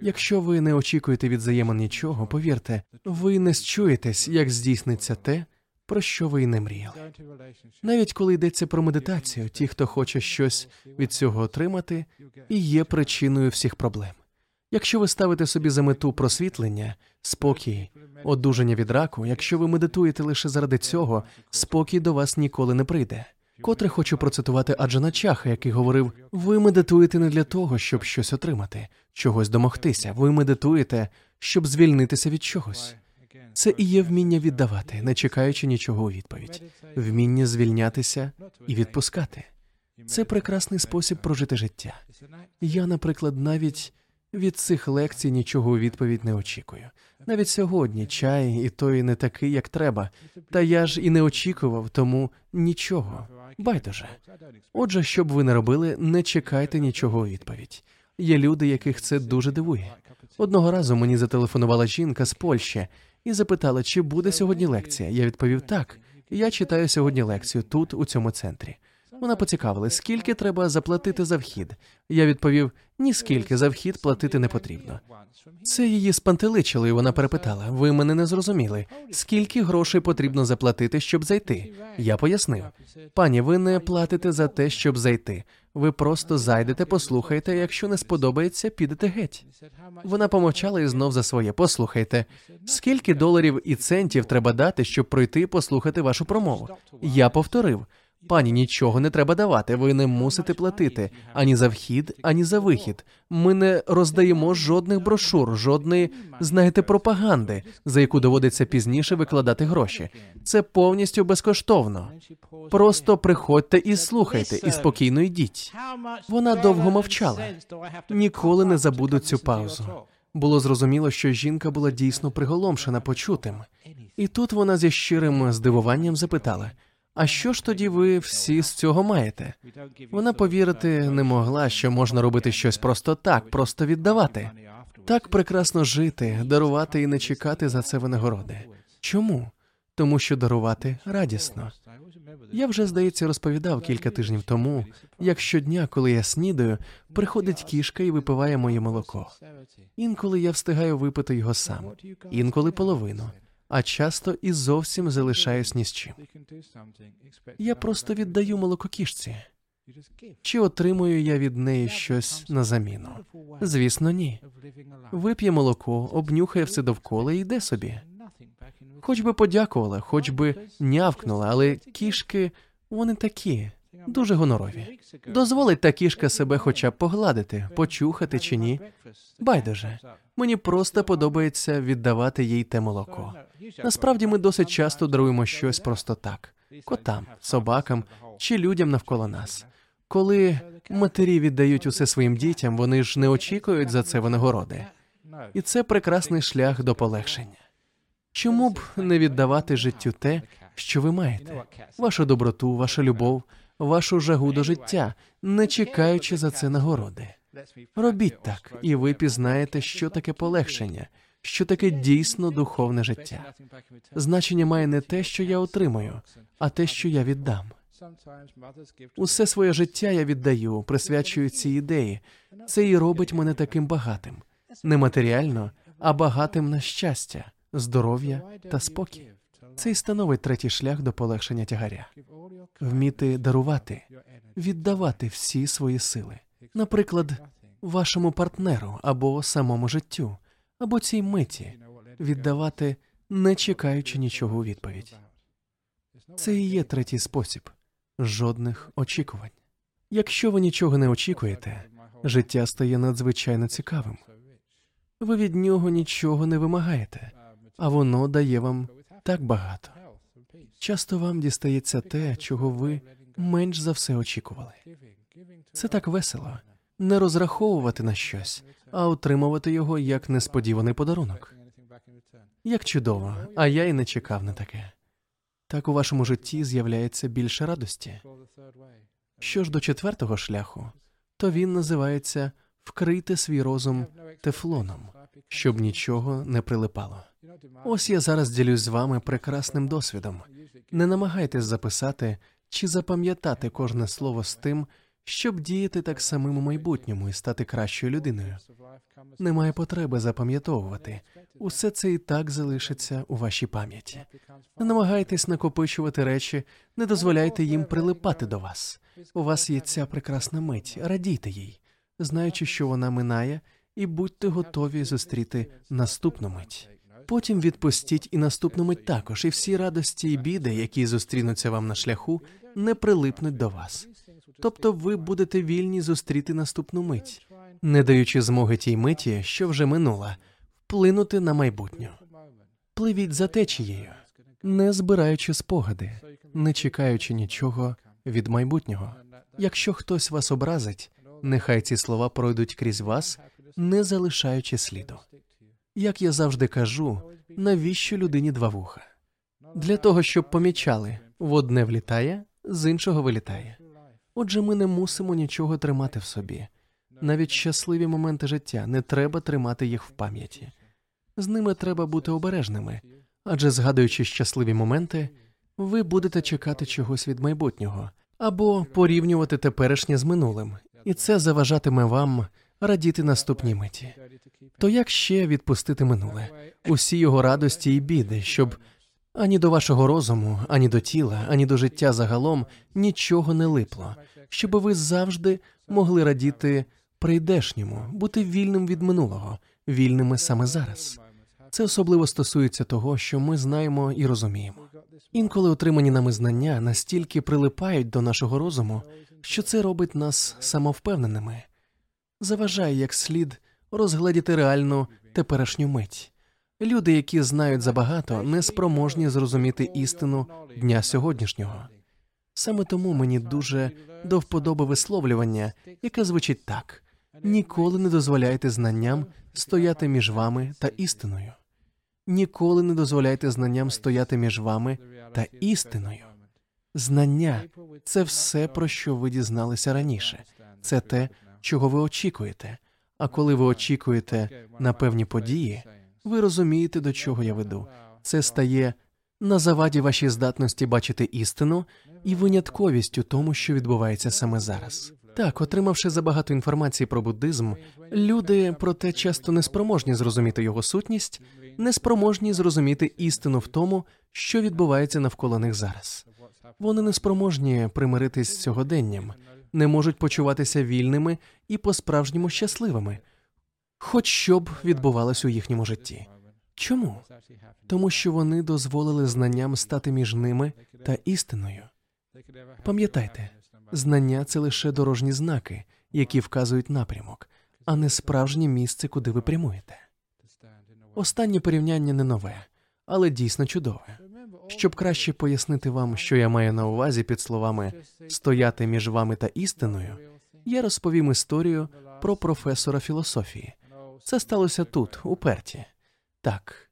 Якщо ви не очікуєте від взаємин нічого, повірте, ви не счуєтесь, як здійсниться те, про що ви й не мріяли. Навіть коли йдеться про медитацію, ті, хто хоче щось від цього отримати, і є причиною всіх проблем. Якщо ви ставите собі за мету просвітлення, спокій, одужання від раку, якщо ви медитуєте лише заради цього, спокій до вас ніколи не прийде. Котре хочу процитувати Аджана Чаха, який говорив: ви медитуєте не для того, щоб щось отримати, чогось домогтися. Ви медитуєте, щоб звільнитися від чогось. Це і є вміння віддавати, не чекаючи нічого у відповідь, вміння звільнятися і відпускати. Це прекрасний спосіб прожити життя. Я, наприклад, навіть від цих лекцій нічого у відповідь не очікую. Навіть сьогодні чай і той не такий, як треба. Та я ж і не очікував, тому нічого. Байдуже. Отже, що б ви не робили, не чекайте нічого відповідь. Є люди, яких це дуже дивує. Одного разу мені зателефонувала жінка з Польщі і запитала, чи буде сьогодні лекція. Я відповів так. Я читаю сьогодні лекцію тут, у цьому центрі. Вона поцікавилась, скільки треба заплатити за вхід. Я відповів: ні скільки за вхід платити не потрібно. Це її спантеличило, і вона перепитала: ви мене не зрозуміли, скільки грошей потрібно заплатити, щоб зайти? Я пояснив, пані, ви не платите за те, щоб зайти. Ви просто зайдете, послухайте. Якщо не сподобається, підете геть. Вона помовчала і знов за своє. Послухайте, скільки доларів і центів треба дати, щоб пройти і послухати вашу промову? Я повторив. Пані, нічого не треба давати. Ви не мусите платити ані за вхід, ані за вихід. Ми не роздаємо жодних брошур, жодної, знаєте, пропаганди, за яку доводиться пізніше викладати гроші. Це повністю безкоштовно. Просто приходьте і слухайте, і спокійно йдіть. Вона довго мовчала. Ніколи не забуду цю паузу. Було зрозуміло, що жінка була дійсно приголомшена почутим, і тут вона зі щирим здивуванням запитала. А що ж тоді ви всі з цього маєте? Вона повірити не могла, що можна робити щось просто так, просто віддавати. Так прекрасно жити, дарувати і не чекати за це винагороди. Чому? Тому що дарувати радісно. Я вже, здається, розповідав кілька тижнів тому, як щодня, коли я снідаю, приходить кішка і випиває моє молоко. Інколи я встигаю випити його сам, інколи половину а часто і зовсім залишаюсь ні з чим. Я просто віддаю молококішці. Чи отримую я від неї щось на заміну? Звісно, ні. Вип'є молоко, обнюхає все довкола і йде собі. Хоч би подякувала, хоч би нявкнула, але кішки вони такі, дуже гонорові. Дозволить та кішка себе хоча б погладити, почухати чи ні. Байдуже, мені просто подобається віддавати їй те молоко. Насправді ми досить часто даруємо щось просто так: котам, собакам чи людям навколо нас. Коли матері віддають усе своїм дітям, вони ж не очікують за це винагороди. І це прекрасний шлях до полегшення. Чому б не віддавати життю те, що ви маєте, вашу доброту, вашу любов, вашу жагу до життя, не чекаючи за це нагороди. Робіть так, і ви пізнаєте, що таке полегшення, що таке дійсно духовне життя. Значення має не те, що я отримаю, а те, що я віддам. Усе своє життя я віддаю, присвячую цій ідеї. Це і робить мене таким багатим, не матеріально, а багатим на щастя, здоров'я та спокій. Це і становить третій шлях до полегшення тягаря. Вміти дарувати, віддавати всі свої сили, наприклад, вашому партнеру або самому життю, або цій миті, віддавати, не чекаючи нічого у відповідь. Це і є третій спосіб жодних очікувань. Якщо ви нічого не очікуєте, життя стає надзвичайно цікавим. Ви від нього нічого не вимагаєте, а воно дає вам так багато. Часто вам дістається те, чого ви менш за все очікували. Це так весело не розраховувати на щось, а отримувати його як несподіваний подарунок. Як чудово, а я й не чекав на таке. Так у вашому житті з'являється більше радості. Що ж до четвертого шляху, то він називається вкрити свій розум тефлоном, щоб нічого не прилипало. Ось я зараз ділюсь з вами прекрасним досвідом. Не намагайтесь записати чи запам'ятати кожне слово з тим, щоб діяти так самим у майбутньому і стати кращою людиною. Немає потреби запам'ятовувати. Усе це і так залишиться у вашій пам'яті. Не намагайтесь накопичувати речі, не дозволяйте їм прилипати до вас. У вас є ця прекрасна мить, радійте їй, знаючи, що вона минає, і будьте готові зустріти наступну мить. Потім відпустіть і наступну мить також, і всі радості і біди, які зустрінуться вам на шляху, не прилипнуть до вас. Тобто ви будете вільні зустріти наступну мить, не даючи змоги тій миті, що вже минула, вплинути на майбутню. Пливіть за течією, не збираючи спогади, не чекаючи нічого від майбутнього. Якщо хтось вас образить, нехай ці слова пройдуть крізь вас, не залишаючи сліду. Як я завжди кажу, навіщо людині два вуха? Для того, щоб помічали, в одне влітає, з іншого вилітає. Отже, ми не мусимо нічого тримати в собі. Навіть щасливі моменти життя не треба тримати їх в пам'яті. З ними треба бути обережними, адже згадуючи щасливі моменти, ви будете чекати чогось від майбутнього або порівнювати теперішнє з минулим, і це заважатиме вам радіти наступній миті. То як ще відпустити минуле, усі його радості і біди, щоб ані до вашого розуму, ані до тіла, ані до життя загалом нічого не липло, щоб ви завжди могли радіти прийдешньому, бути вільним від минулого, вільними саме зараз. Це особливо стосується того, що ми знаємо і розуміємо. Інколи отримані нами знання настільки прилипають до нашого розуму, що це робить нас самовпевненими, заважає як слід розгледіти реальну теперішню мить. Люди, які знають забагато, не спроможні зрозуміти істину дня сьогоднішнього. Саме тому мені дуже до вподоби висловлювання, яке звучить так: ніколи не дозволяйте знанням стояти між вами та істиною. Ніколи не дозволяйте знанням стояти між вами та істиною. Знання це все, про що ви дізналися раніше, це те, чого ви очікуєте. А коли ви очікуєте на певні події, ви розумієте, до чого я веду. Це стає на заваді вашій здатності бачити істину і винятковість у тому, що відбувається саме зараз. Так, отримавши забагато інформації про буддизм, люди проте часто неспроможні зрозуміти його сутність, неспроможні зрозуміти істину в тому, що відбувається навколо них зараз. Вони неспроможні примиритись з сьогоденням, не можуть почуватися вільними і по-справжньому щасливими, хоч що б відбувалось у їхньому житті. Чому? Тому що вони дозволили знанням стати між ними та істиною. Пам'ятайте, знання це лише дорожні знаки, які вказують напрямок, а не справжнє місце, куди ви прямуєте. Останнє порівняння не нове, але дійсно чудове. Щоб краще пояснити вам, що я маю на увазі під словами стояти між вами та істиною, я розповім історію про професора філософії. Це сталося тут, у Перті. Так,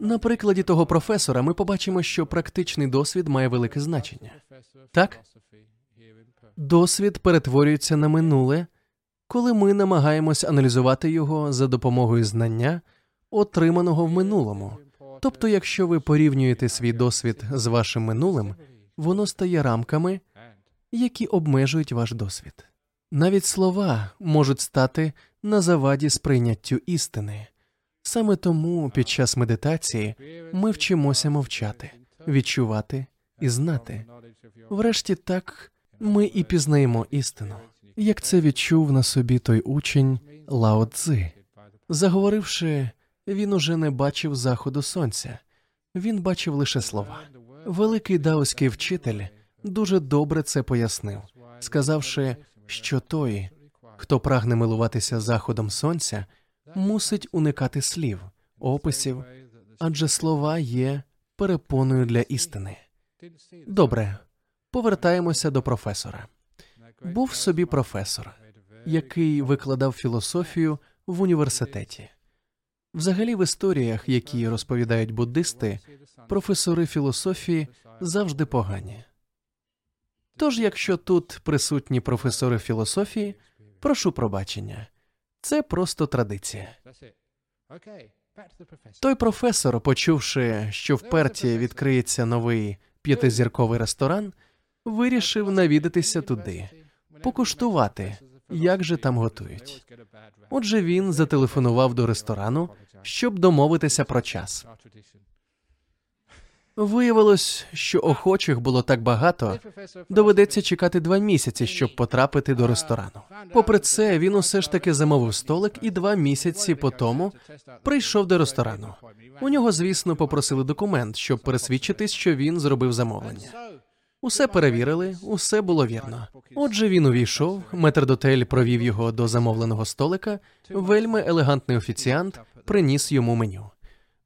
На прикладі того професора ми побачимо, що практичний досвід має велике значення. Так? Досвід перетворюється на минуле, коли ми намагаємось аналізувати його за допомогою знання, отриманого в минулому. Тобто, якщо ви порівнюєте свій досвід з вашим минулим, воно стає рамками, які обмежують ваш досвід. Навіть слова можуть стати на заваді сприйняттю істини. Саме тому під час медитації ми вчимося мовчати, відчувати і знати. Врешті так ми і пізнаємо істину, як це відчув на собі той учень Лао Цзи. Заговоривши, він уже не бачив заходу сонця, він бачив лише слова. Великий даоський вчитель дуже добре це пояснив, сказавши, що той, хто прагне милуватися заходом сонця, мусить уникати слів, описів, адже слова є перепоною для істини. Добре, повертаємося до професора. Був собі професор, який викладав філософію в університеті. Взагалі, в історіях, які розповідають буддисти, професори філософії завжди погані. Тож, якщо тут присутні професори філософії, прошу пробачення, це просто традиція. Той професор, почувши, що в Перті відкриється новий п'ятизірковий ресторан, вирішив навідатися туди, покуштувати, як же там готують. Отже, він зателефонував до ресторану, щоб домовитися про час. Виявилось, що охочих було так багато, доведеться чекати два місяці, щоб потрапити до ресторану. Попри це, він усе ж таки замовив столик і два місяці по тому прийшов до ресторану. У нього, звісно, попросили документ, щоб пересвідчитись, що він зробив замовлення. Усе перевірили, усе було вірно. Отже, він увійшов, метрдотель провів його до замовленого столика. Вельми елегантний офіціант приніс йому меню.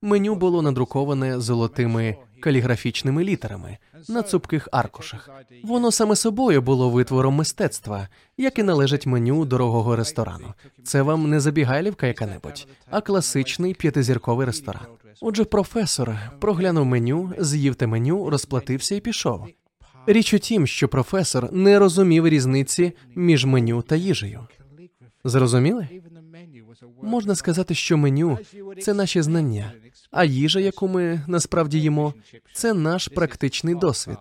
Меню було надруковане золотими каліграфічними літерами на цупких аркушах. Воно саме собою було витвором мистецтва, як і належить меню дорогого ресторану. Це вам не забігайлівка яка-небудь, а класичний п'ятизірковий ресторан. Отже, професор проглянув меню, з'їв те меню, розплатився і пішов. Річ у тім, що професор не розумів різниці між меню та їжею. Зрозуміли? Можна сказати, що меню це наші знання, а їжа, яку ми насправді їмо, це наш практичний досвід.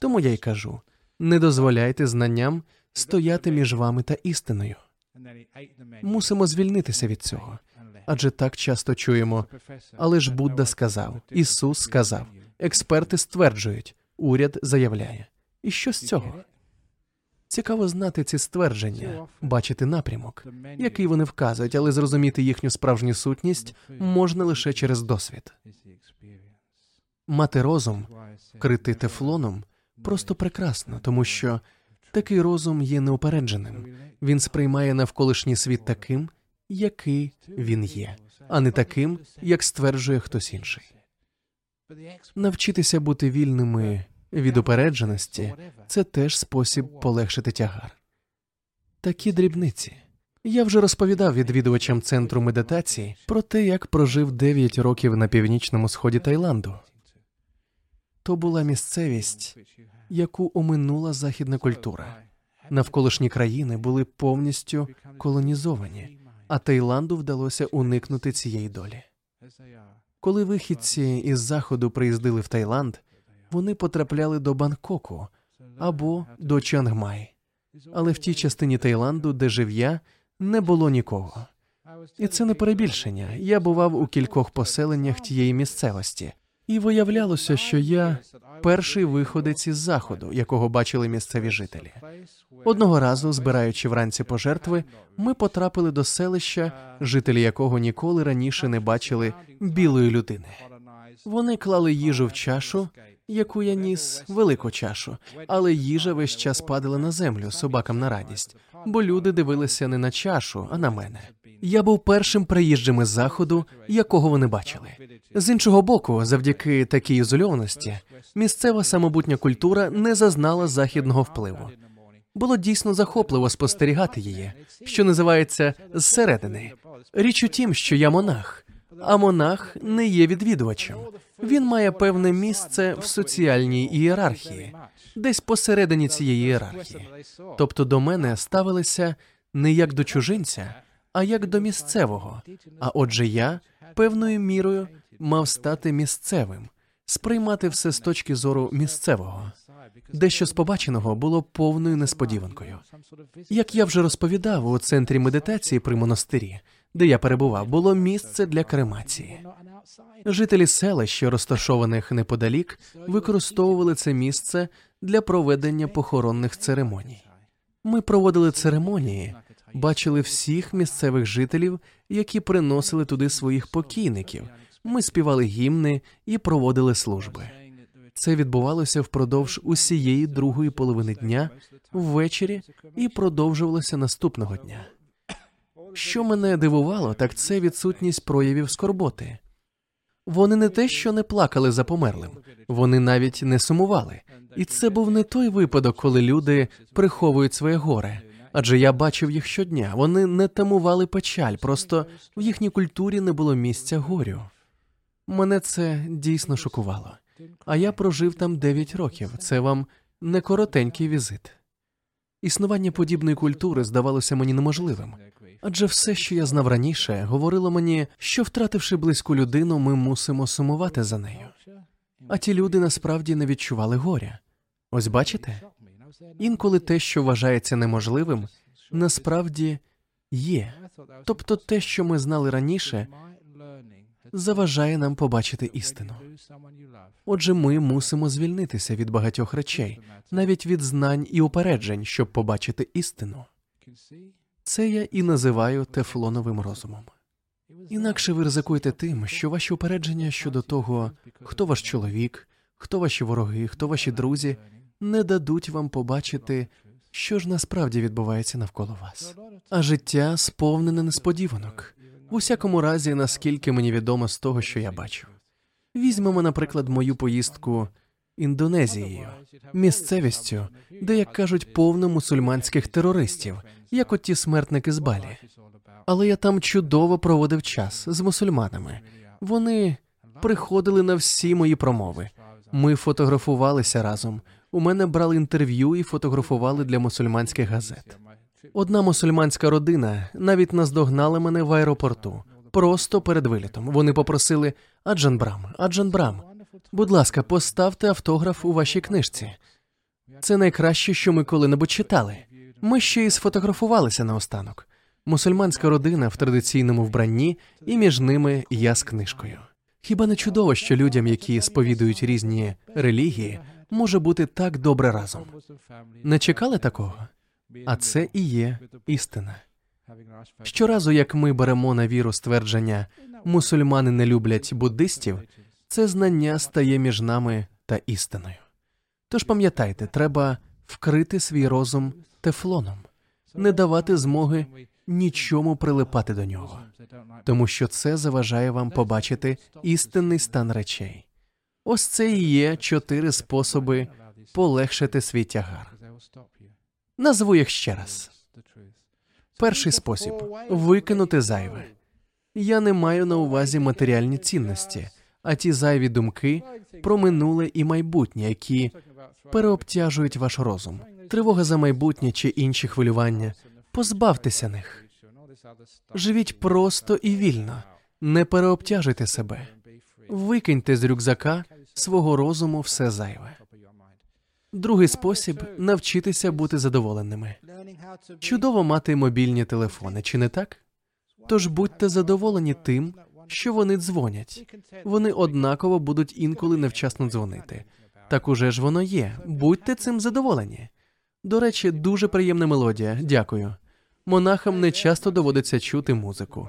Тому я й кажу: не дозволяйте знанням стояти між вами та істиною. Мусимо звільнитися від цього, адже так часто чуємо. Але ж Будда сказав, Ісус сказав, експерти стверджують, уряд заявляє. І що з цього? Цікаво знати ці ствердження, бачити напрямок, який вони вказують, але зрозуміти їхню справжню сутність можна лише через досвід. Мати розум, критий тефлоном, просто прекрасно, тому що такий розум є неупередженим. Він сприймає навколишній світ таким, який він є, а не таким, як стверджує хтось інший. Навчитися бути вільними від упередженості це теж спосіб полегшити тягар. Такі дрібниці. Я вже розповідав відвідувачам центру медитації про те, як прожив 9 років на північному сході Таїланду. То була місцевість, яку оминула західна культура. Навколишні країни були повністю колонізовані, а Таїланду вдалося уникнути цієї долі. Коли вихідці із заходу приїздили в Таїланд, вони потрапляли до Бангкоку або до Чангмай, але в тій частині Таїланду, де жив я, не було нікого. І це не перебільшення. Я бував у кількох поселеннях тієї місцевості, і виявлялося, що я перший виходець із заходу, якого бачили місцеві жителі. Одного разу, збираючи вранці пожертви, ми потрапили до селища, жителі якого ніколи раніше не бачили білої людини. Вони клали їжу в чашу, яку я ніс велику чашу, але їжа весь час падала на землю собакам на радість, бо люди дивилися не на чашу, а на мене. Я був першим приїжджим із заходу, якого вони бачили. З іншого боку, завдяки такій ізольованості, місцева самобутня культура не зазнала західного впливу. Було дійсно захопливо спостерігати її, що називається зсередини. Річ у тім, що я монах, А монах не є відвідувачем. Він має певне місце в соціальній ієрархії, десь посередині цієї ієрархії. Тобто до мене ставилися не як до чужинця, а як до місцевого. А отже, я певною мірою мав стати місцевим, сприймати все з точки зору місцевого. Дещо з побаченого було повною несподіванкою. Як я вже розповідав, у центрі медитації при монастирі, де я перебував, було місце для кремації. Жителі селищ, розташованих неподалік, використовували це місце для проведення похоронних церемоній. Ми проводили церемонії, бачили всіх місцевих жителів, які приносили туди своїх покійників. Ми співали гімни і проводили служби. Це відбувалося впродовж усієї другої половини дня, ввечері і продовжувалося наступного дня. Що мене дивувало, так це відсутність проявів скорботи. Вони не те, що не плакали за померлим, вони навіть не сумували. І це був не той випадок, коли люди приховують своє горе. Адже я бачив їх щодня. Вони не тамували печаль, просто в їхній культурі не було місця горю. Мене це дійсно шокувало. А я прожив там 9 років. Це вам не коротенький візит. Існування подібної культури здавалося мені неможливим. Адже все, що я знав раніше, говорило мені, що втративши близьку людину, ми мусимо сумувати за нею. А ті люди насправді не відчували горя. Ось бачите? Інколи те, що вважається неможливим, насправді є. Тобто те, що ми знали раніше, заважає нам побачити істину. Отже, ми мусимо звільнитися від багатьох речей, навіть від знань і упереджень, щоб побачити істину. Це я і називаю тефлоновим розумом. Інакше ви ризикуєте тим, що ваші упередження щодо того, хто ваш чоловік, хто ваші вороги, хто ваші друзі, не дадуть вам побачити, що ж насправді відбувається навколо вас. А життя сповнене несподіванок. В усякому разі, наскільки мені відомо з того, що я бачив. Візьмемо, наприклад, мою поїздку Індонезією, місцевістю, де, як кажуть, повно мусульманських терористів, як от ті смертники з Балі. Але я там чудово проводив час з мусульманами. Вони приходили на всі мої промови. Ми фотографувалися разом. У мене брали інтерв'ю і фотографували для мусульманських газет. Одна мусульманська родина навіть наздогнала мене в аеропорту просто перед вилітом. Вони попросили Аджан Брам, Аджан Брам, будь ласка, поставте автограф у вашій книжці. Це найкраще, що ми коли-небудь читали. Ми ще й сфотографувалися наостанок. Мусульманська родина в традиційному вбранні, і між ними я з книжкою. Хіба не чудово, що людям, які сповідують різні релігії, може бути так добре разом? Не чекали такого? А це і є істина. Щоразу, як ми беремо на віру ствердження мусульмани не люблять буддистів, це знання стає між нами та істиною. Тож пам'ятайте, треба вкрити свій розум тефлоном, не давати змоги нічому прилипати до нього, тому що це заважає вам побачити істинний стан речей. Ось це і є чотири способи полегшити свій тягар. Назву їх ще раз. Перший спосіб викинути зайве. Я не маю на увазі матеріальні цінності, а ті зайві думки про минуле і майбутнє, які переобтяжують ваш розум, тривога за майбутнє чи інші хвилювання. Позбавтеся них. Живіть просто і вільно, не переобтяжуйте себе, викиньте з рюкзака свого розуму все зайве. Другий спосіб навчитися бути задоволеними. Чудово мати мобільні телефони, чи не так? Тож будьте задоволені тим, що вони дзвонять. Вони однаково будуть інколи невчасно дзвонити. Так уже ж воно є. Будьте цим задоволені. До речі, дуже приємна мелодія. Дякую. Монахам не часто доводиться чути музику.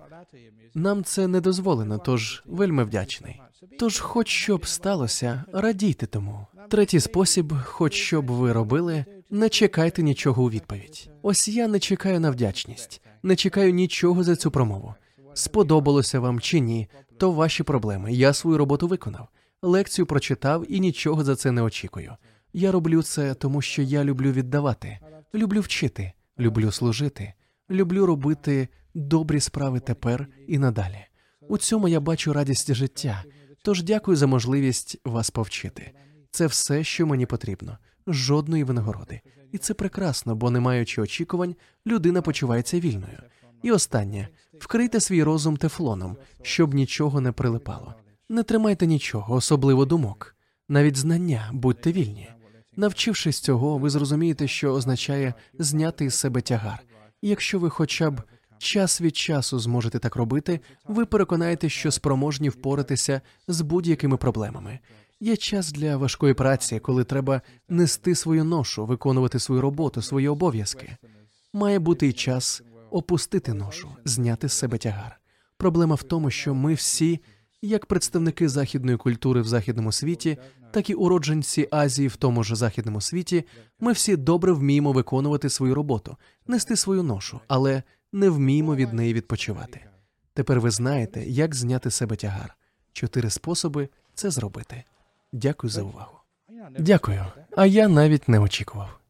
Нам це не дозволено, тож вельми вдячний. Тож, хоч що б сталося, радійте тому. Третій спосіб, хоч що б ви робили, не чекайте нічого у відповідь. Ось я не чекаю на вдячність, не чекаю нічого за цю промову. Сподобалося вам чи ні, то ваші проблеми. Я свою роботу виконав, лекцію прочитав і нічого за це не очікую. Я роблю це, тому що я люблю віддавати, люблю вчити, люблю служити, люблю робити добрі справи тепер і надалі. У цьому я бачу радість життя. Тож дякую за можливість вас повчити. Це все, що мені потрібно, жодної винагороди. І це прекрасно, бо не маючи очікувань, людина почувається вільною. І останнє вкрийте свій розум тефлоном, щоб нічого не прилипало. Не тримайте нічого, особливо думок, навіть знання, будьте вільні. Навчившись цього, ви зрозумієте, що означає зняти із себе тягар. І якщо ви хоча б час від часу зможете так робити, ви переконаєтесь, що спроможні впоратися з будь-якими проблемами. Є час для важкої праці, коли треба нести свою ношу, виконувати свою роботу, свої обов'язки. Має бути й час опустити ношу, зняти з себе тягар. Проблема в тому, що ми всі, як представники західної культури в західному світі, так і уродженці Азії в тому ж західному світі, ми всі добре вміємо виконувати свою роботу, нести свою ношу, але не вміємо від неї відпочивати. Тепер ви знаєте, як зняти з себе тягар. Чотири способи це зробити. Дякую за увагу. Дякую. А я навіть не очікував.